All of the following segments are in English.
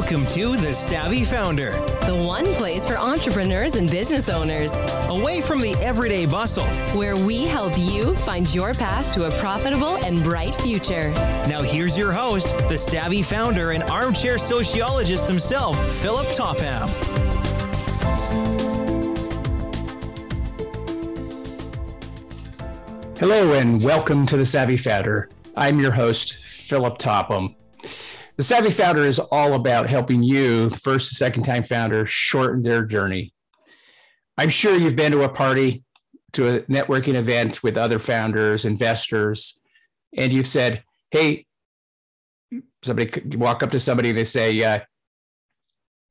Welcome to The Savvy Founder, the one place for entrepreneurs and business owners, away from the everyday bustle, where we help you find your path to a profitable and bright future. Now, here's your host, the Savvy Founder and armchair sociologist himself, Philip Topham. Hello, and welcome to The Savvy Founder. I'm your host, Philip Topham. The Savvy Founder is all about helping you, the first and second time founder, shorten their journey. I'm sure you've been to a party, to a networking event with other founders, investors, and you've said, Hey, somebody walk up to somebody and they say, uh,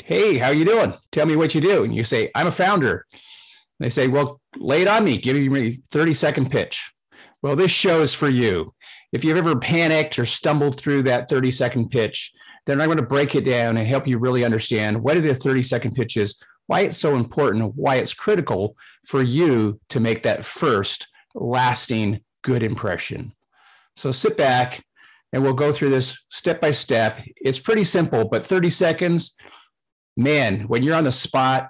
Hey, how you doing? Tell me what you do. And you say, I'm a founder. And they say, Well, lay it on me. Give me 30 second pitch. Well, this show is for you if you've ever panicked or stumbled through that 30 second pitch, then I'm going to break it down and help you really understand what a 30 second pitch is, why it's so important, why it's critical for you to make that first lasting good impression. So sit back and we'll go through this step by step. It's pretty simple, but 30 seconds, man, when you're on the spot,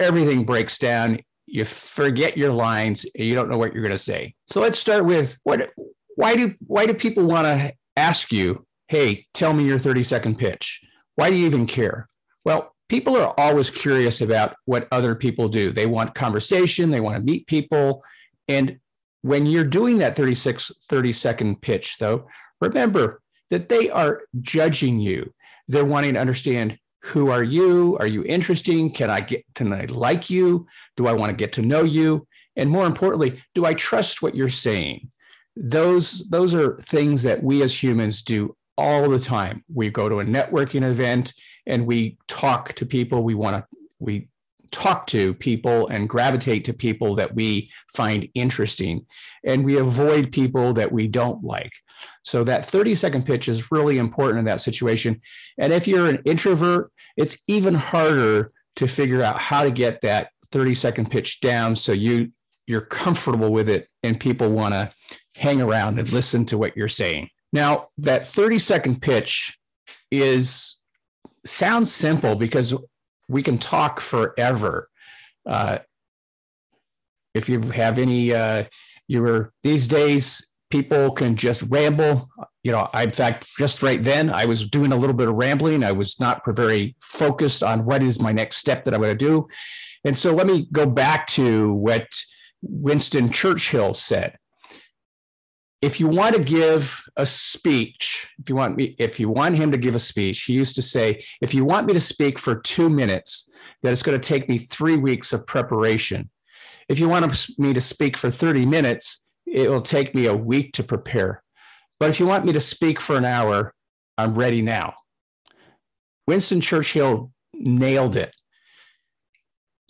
everything breaks down. You forget your lines and you don't know what you're going to say. So let's start with what why do why do people want to ask you, hey, tell me your 30 second pitch? Why do you even care? Well, people are always curious about what other people do. They want conversation, they want to meet people. And when you're doing that 36, 30 second pitch, though, remember that they are judging you. They're wanting to understand who are you? Are you interesting? Can I get can I like you? Do I want to get to know you? And more importantly, do I trust what you're saying? Those those are things that we as humans do all the time. We go to a networking event and we talk to people. We want to we talk to people and gravitate to people that we find interesting. And we avoid people that we don't like. So that 30 second pitch is really important in that situation. And if you're an introvert it's even harder to figure out how to get that 30 second pitch down so you you're comfortable with it and people want to hang around and listen to what you're saying. Now, that 30 second pitch is sounds simple because we can talk forever. Uh, if you have any, uh, you were these days, people can just ramble. You know, I, in fact, just right then, I was doing a little bit of rambling. I was not very focused on what is my next step that I'm going to do. And so let me go back to what Winston Churchill said if you want to give a speech, if you want me, if you want him to give a speech, he used to say, if you want me to speak for two minutes, that it's going to take me three weeks of preparation. If you want me to speak for 30 minutes, it will take me a week to prepare. But if you want me to speak for an hour, I'm ready now. Winston Churchill nailed it.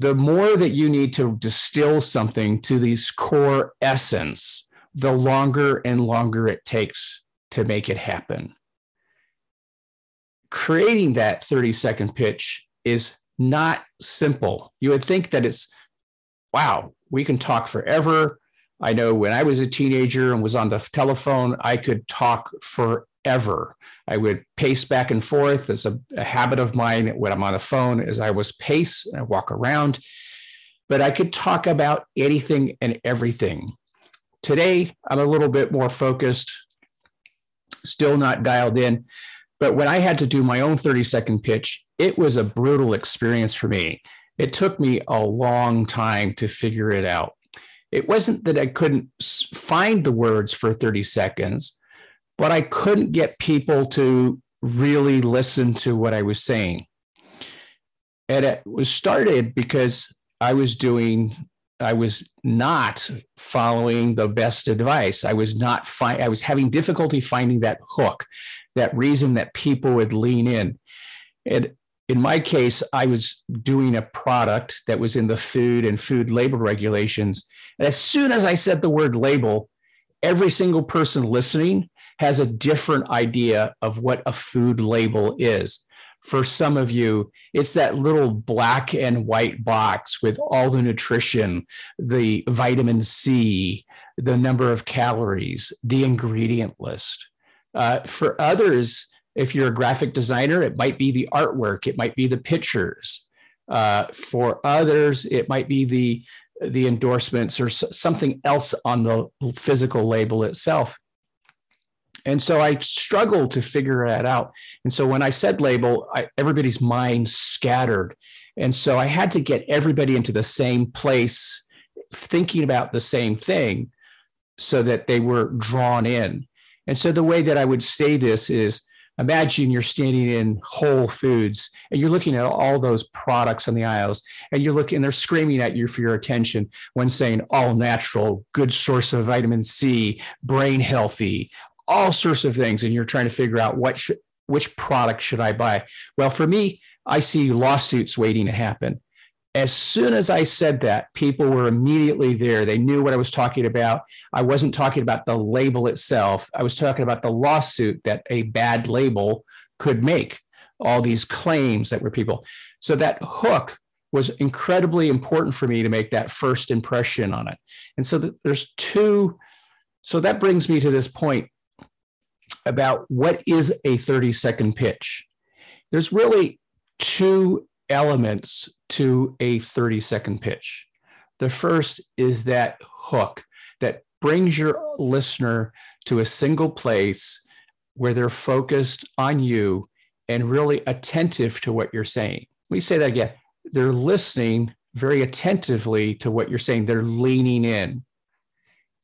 The more that you need to distill something to these core essence, the longer and longer it takes to make it happen. Creating that 30 second pitch is not simple. You would think that it's, wow, we can talk forever. I know when I was a teenager and was on the telephone, I could talk forever. I would pace back and forth. It's a, a habit of mine when I'm on the phone as I was pace and I walk around. But I could talk about anything and everything. Today, I'm a little bit more focused, still not dialed in. But when I had to do my own 30 second pitch, it was a brutal experience for me. It took me a long time to figure it out. It wasn't that I couldn't find the words for 30 seconds, but I couldn't get people to really listen to what I was saying. And it was started because I was doing I was not following the best advice. I was not fi- I was having difficulty finding that hook, that reason that people would lean in. And in my case, I was doing a product that was in the food and food label regulations. And as soon as I said the word label, every single person listening has a different idea of what a food label is for some of you, it's that little black and white box with all the nutrition, the vitamin C, the number of calories, the ingredient list. Uh, for others, If you're a graphic designer, it might be the artwork, it might be the pictures. Uh, for others, it might be the the endorsements or something else on the physical label itself. And so I struggled to figure that out. And so when I said label, I, everybody's mind scattered. And so I had to get everybody into the same place, thinking about the same thing so that they were drawn in. And so the way that I would say this is imagine you're standing in Whole Foods and you're looking at all those products on the aisles and you're looking, they're screaming at you for your attention when saying all natural, good source of vitamin C, brain healthy, all sorts of things. And you're trying to figure out what should, which product should I buy? Well, for me, I see lawsuits waiting to happen. As soon as I said that, people were immediately there. They knew what I was talking about. I wasn't talking about the label itself, I was talking about the lawsuit that a bad label could make, all these claims that were people. So that hook was incredibly important for me to make that first impression on it. And so there's two. So that brings me to this point about what is a 30 second pitch. There's really two elements to a 30 second pitch. The first is that hook that brings your listener to a single place where they're focused on you and really attentive to what you're saying. Me say that again. They're listening very attentively to what you're saying, they're leaning in.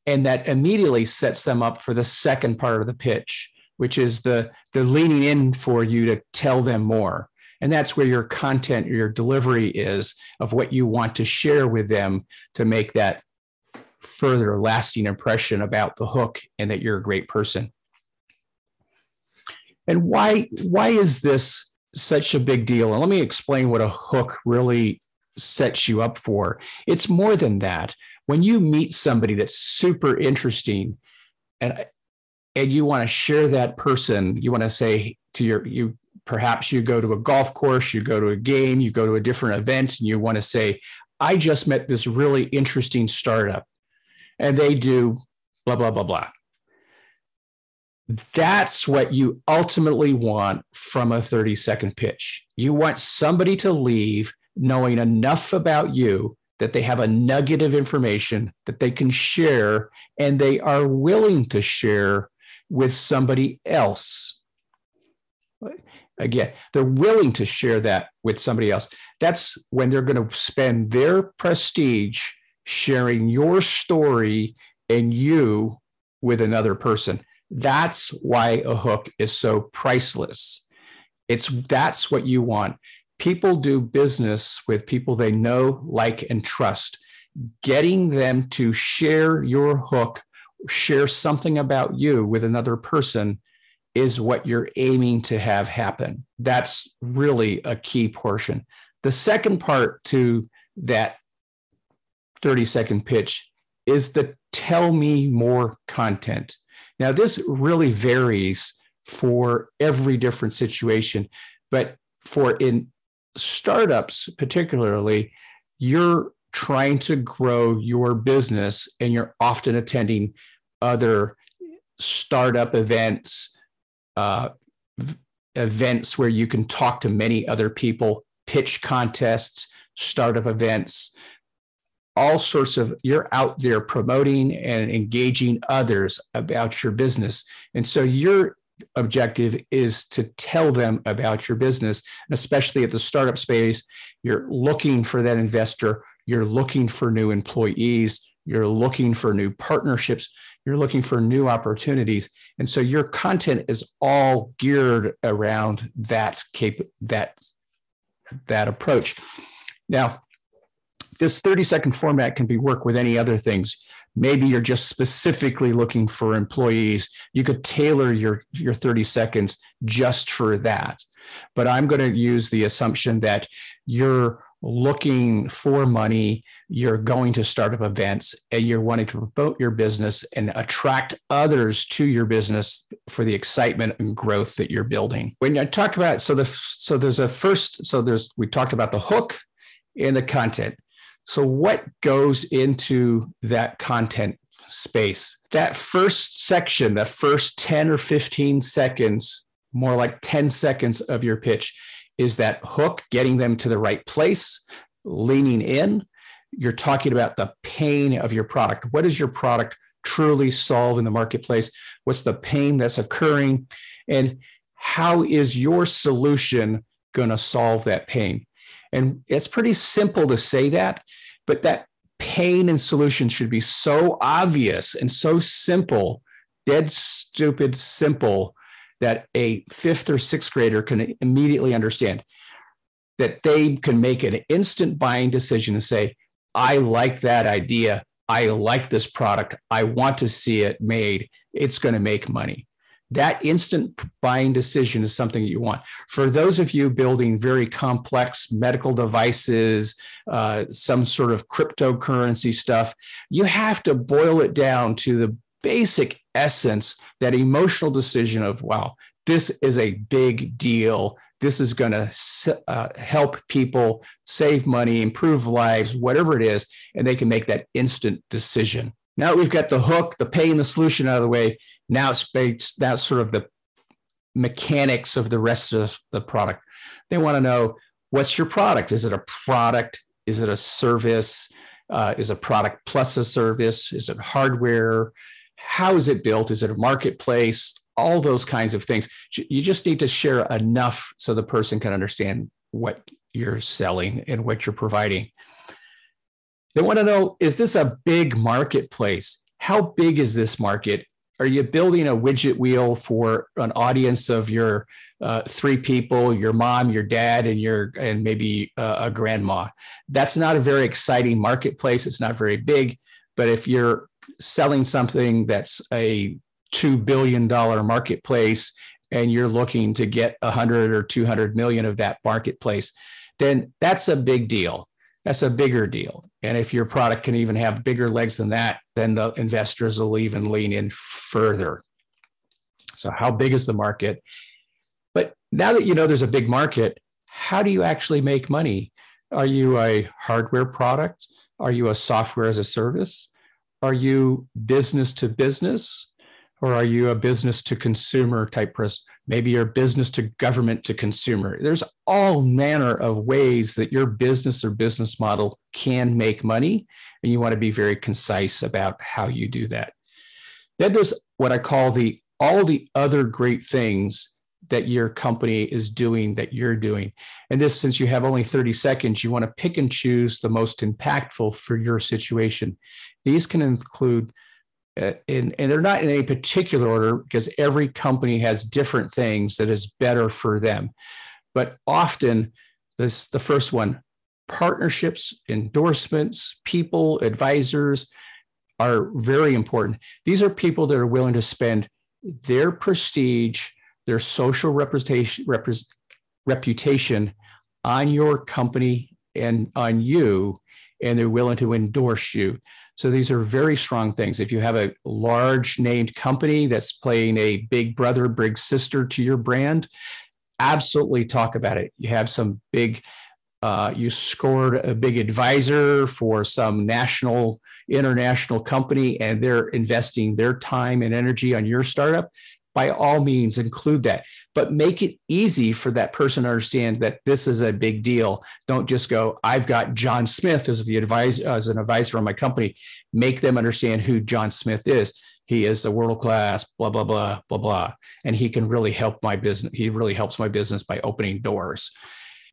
And that immediately sets them up for the second part of the pitch, which is the, the leaning in for you to tell them more. And that's where your content, your delivery is of what you want to share with them to make that further lasting impression about the hook and that you're a great person. And why, why is this such a big deal? And let me explain what a hook really sets you up for. It's more than that. When you meet somebody that's super interesting and and you want to share that person, you want to say to your you perhaps you go to a golf course, you go to a game, you go to a different event, and you want to say, I just met this really interesting startup, and they do blah, blah, blah, blah. That's what you ultimately want from a 30 second pitch. You want somebody to leave knowing enough about you that they have a nugget of information that they can share and they are willing to share with somebody else. Again they're willing to share that with somebody else. That's when they're going to spend their prestige sharing your story and you with another person. That's why a hook is so priceless. It's that's what you want. People do business with people they know like and trust. Getting them to share your hook share something about you with another person is what you're aiming to have happen. That's really a key portion. The second part to that 30 second pitch is the tell me more content. Now, this really varies for every different situation, but for in startups, particularly, you're trying to grow your business and you're often attending other startup events uh, events where you can talk to many other people, pitch contests, startup events, all sorts of, you're out there promoting and engaging others about your business. And so your objective is to tell them about your business, and especially at the startup space, you're looking for that investor, you're looking for new employees, you're looking for new partnerships you're looking for new opportunities. And so your content is all geared around that cap- that that approach. Now this 30 second format can be worked with any other things. Maybe you're just specifically looking for employees. You could tailor your your 30 seconds just for that. But i'm going to use the assumption that you're looking for money, you're going to startup events and you're wanting to promote your business and attract others to your business for the excitement and growth that you're building. When I talk about so the so there's a first so there's we talked about the hook and the content. So what goes into that content space? That first section, that first 10 or 15 seconds more like 10 seconds of your pitch is that hook getting them to the right place, leaning in. You're talking about the pain of your product. What does your product truly solve in the marketplace? What's the pain that's occurring? And how is your solution going to solve that pain? And it's pretty simple to say that, but that pain and solution should be so obvious and so simple, dead stupid simple, that a fifth or sixth grader can immediately understand that they can make an instant buying decision and say, I like that idea. I like this product. I want to see it made. It's going to make money. That instant buying decision is something you want. For those of you building very complex medical devices, uh, some sort of cryptocurrency stuff, you have to boil it down to the basic essence, that emotional decision of, wow, this is a big deal. This is going to uh, help people save money, improve lives, whatever it is, and they can make that instant decision. Now that we've got the hook, the pain, the solution out of the way. Now it's based, that's sort of the mechanics of the rest of the product. They want to know what's your product? Is it a product? Is it a service? Uh, is a product plus a service? Is it hardware? How is it built? Is it a marketplace? All those kinds of things. You just need to share enough so the person can understand what you're selling and what you're providing. They want to know is this a big marketplace? How big is this market? are you building a widget wheel for an audience of your uh, three people your mom your dad and your and maybe uh, a grandma that's not a very exciting marketplace it's not very big but if you're selling something that's a $2 billion marketplace and you're looking to get 100 or 200 million of that marketplace then that's a big deal that's a bigger deal. And if your product can even have bigger legs than that, then the investors will even lean in further. So, how big is the market? But now that you know there's a big market, how do you actually make money? Are you a hardware product? Are you a software as a service? Are you business to business? Or are you a business to consumer type person? maybe your business to government to consumer. There's all manner of ways that your business or business model can make money, and you want to be very concise about how you do that. Then there's what I call the all the other great things that your company is doing that you're doing. And this, since you have only 30 seconds, you want to pick and choose the most impactful for your situation. These can include uh, and, and they're not in any particular order because every company has different things that is better for them. But often, this the first one partnerships, endorsements, people, advisors are very important. These are people that are willing to spend their prestige, their social reputation, reputation on your company and on you, and they're willing to endorse you. So these are very strong things. If you have a large named company that's playing a big brother, big sister to your brand, absolutely talk about it. You have some big, uh, you scored a big advisor for some national, international company, and they're investing their time and energy on your startup by all means include that. But make it easy for that person to understand that this is a big deal. Don't just go i've got john smith as the advisor as an advisor on my company. Make them understand who john smith is. He is a world class blah blah blah blah blah. And he can really help my business he really helps my business by opening doors.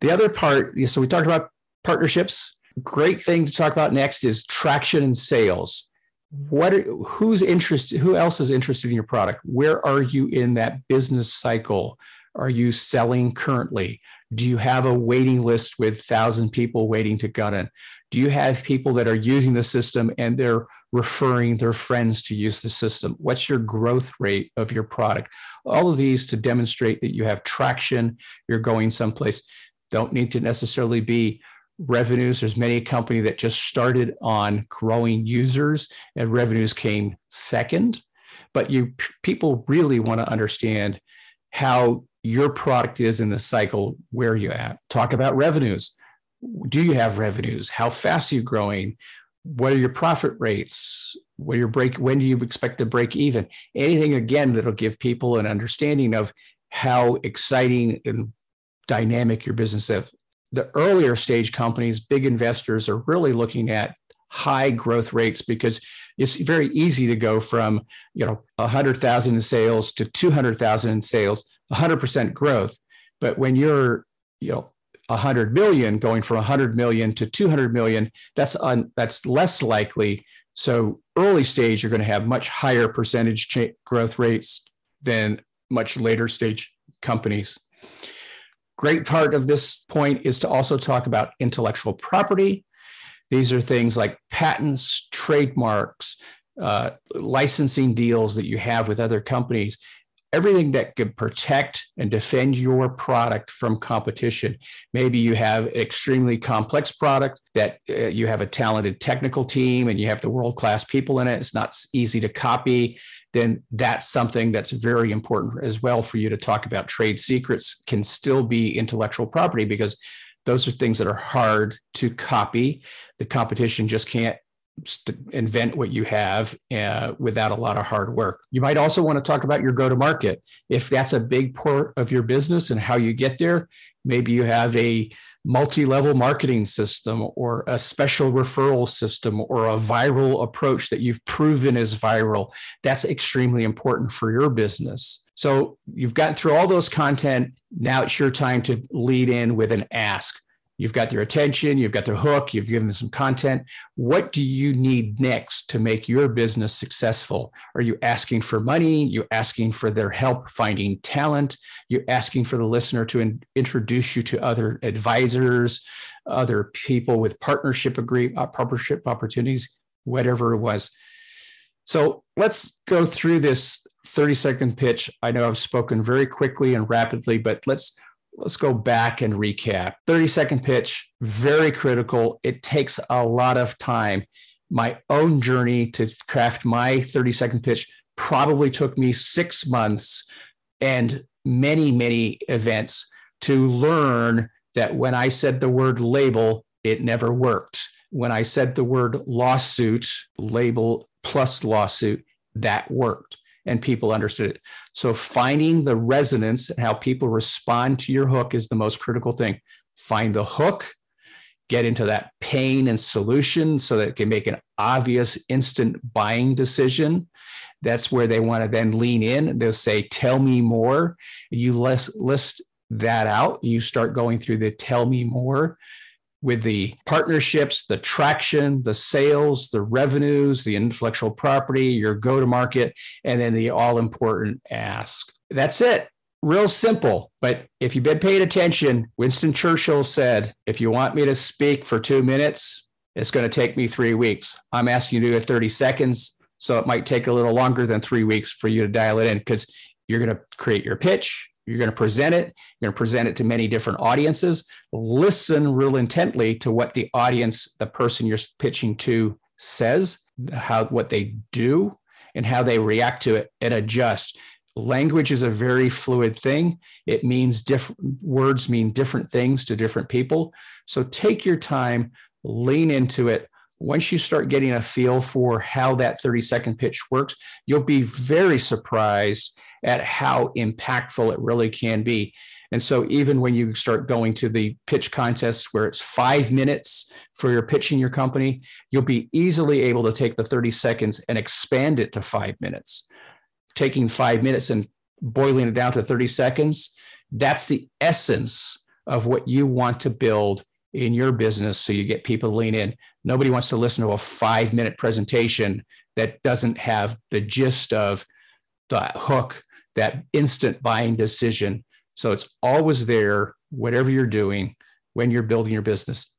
The other part so we talked about partnerships. Great thing to talk about next is traction and sales what are, who's interested who else is interested in your product? Where are you in that business cycle? Are you selling currently? Do you have a waiting list with 1000 people waiting to get in? Do you have people that are using the system and they're referring their friends to use the system? What's your growth rate of your product? All of these to demonstrate that you have traction you're going someplace. Don't need to necessarily be revenues. There's many a company that just started on growing users and revenues came second. But you people really want to understand how your product is in the cycle where you at. Talk about revenues. Do you have revenues? How fast are you growing? What are your profit rates? What your break? When do you expect to break even? Anything again that'll give people an understanding of how exciting and dynamic your business is. The earlier stage companies, big investors are really looking at high growth rates because it's very easy to go from you know 100,000 in sales to 200,000 in sales, 100% growth. But when you're you know 100 million going from 100 million to 200 million, that's un, that's less likely. So early stage, you're going to have much higher percentage growth rates than much later stage companies. Great part of this point is to also talk about intellectual property. These are things like patents, trademarks, uh, licensing deals that you have with other companies everything that could protect and defend your product from competition. Maybe you have an extremely complex product that uh, you have a talented technical team and you have the world class people in it. It's not easy to copy. Then that's something that's very important as well for you to talk about. Trade secrets can still be intellectual property because those are things that are hard to copy. The competition just can't invent what you have uh, without a lot of hard work. You might also want to talk about your go to market. If that's a big part of your business and how you get there, maybe you have a multi level marketing system or a special referral system or a viral approach that you've proven is viral. That's extremely important for your business. So you've gotten through all those content. Now it's your time to lead in with an ask. You've got their attention, you've got their hook, you've given them some content. What do you need next to make your business successful? Are you asking for money? You asking for their help finding talent? You're asking for the listener to in, introduce you to other advisors, other people with partnership agree uh, partnership opportunities, whatever it was. So let's go through this 30 second pitch. I know I've spoken very quickly and rapidly, but let's let's go back and recap. 30 second pitch, very critical. It takes a lot of time. My own journey to craft my 30 second pitch probably took me six months and many, many events to learn that when I said the word label, it never worked. When I said the word lawsuit, label plus lawsuit, that worked and people understood it. So finding the resonance and how people respond to your hook is the most critical thing. Find the hook, get into that pain and solution so that it can make an obvious instant buying decision. That's where they want to then lean in. They'll say, Tell me more. You list, list that out. You start going through the tell me more with the partnerships, the traction, the sales, the revenues, the intellectual property, your go to market, and then the all important ask. That's it. Real simple. But if you've been paying attention, Winston Churchill said, if you want me to speak for two minutes, it's going to take me three weeks. I'm asking you to do it 30 seconds. So it might take a little longer than three weeks for you to dial it in because you're going to create your pitch, you're going to present it. You're going to present it to many different audiences. Listen real intently to what the audience, the person you're pitching to, says, how what they do, and how they react to it, and adjust. Language is a very fluid thing. It means different words mean different things to different people. So take your time, lean into it. Once you start getting a feel for how that 30 second pitch works, you'll be very surprised at how impactful it really can be. And so, even when you start going to the pitch contests where it's five minutes for your pitching your company, you'll be easily able to take the 30 seconds and expand it to five minutes. Taking five minutes and boiling it down to 30 seconds, that's the essence of what you want to build in your business so you get people to lean in. Nobody wants to listen to a five minute presentation that doesn't have the gist of the hook that instant buying decision. So it's always there, whatever you're doing when you're building your business.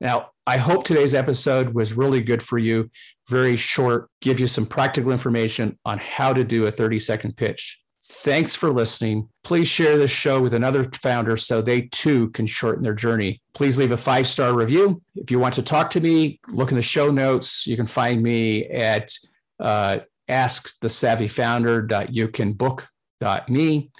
Now, I hope today's episode was really good for you. Very short, give you some practical information on how to do a 30 second pitch. Thanks for listening. Please share this show with another founder so they too can shorten their journey. Please leave a five star review. If you want to talk to me, look in the show notes. You can find me at uh, askthesavvyfounder.youcanbook.me.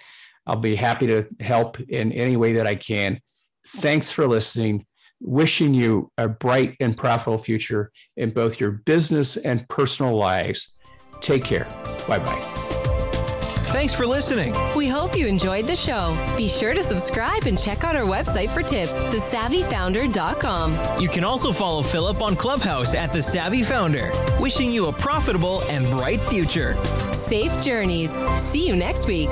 I'll be happy to help in any way that I can. Thanks for listening. Wishing you a bright and profitable future in both your business and personal lives. Take care. Bye bye. Thanks for listening. We hope you enjoyed the show. Be sure to subscribe and check out our website for tips, thesavvyfounder.com. You can also follow Philip on Clubhouse at The Savvy Founder. Wishing you a profitable and bright future. Safe journeys. See you next week.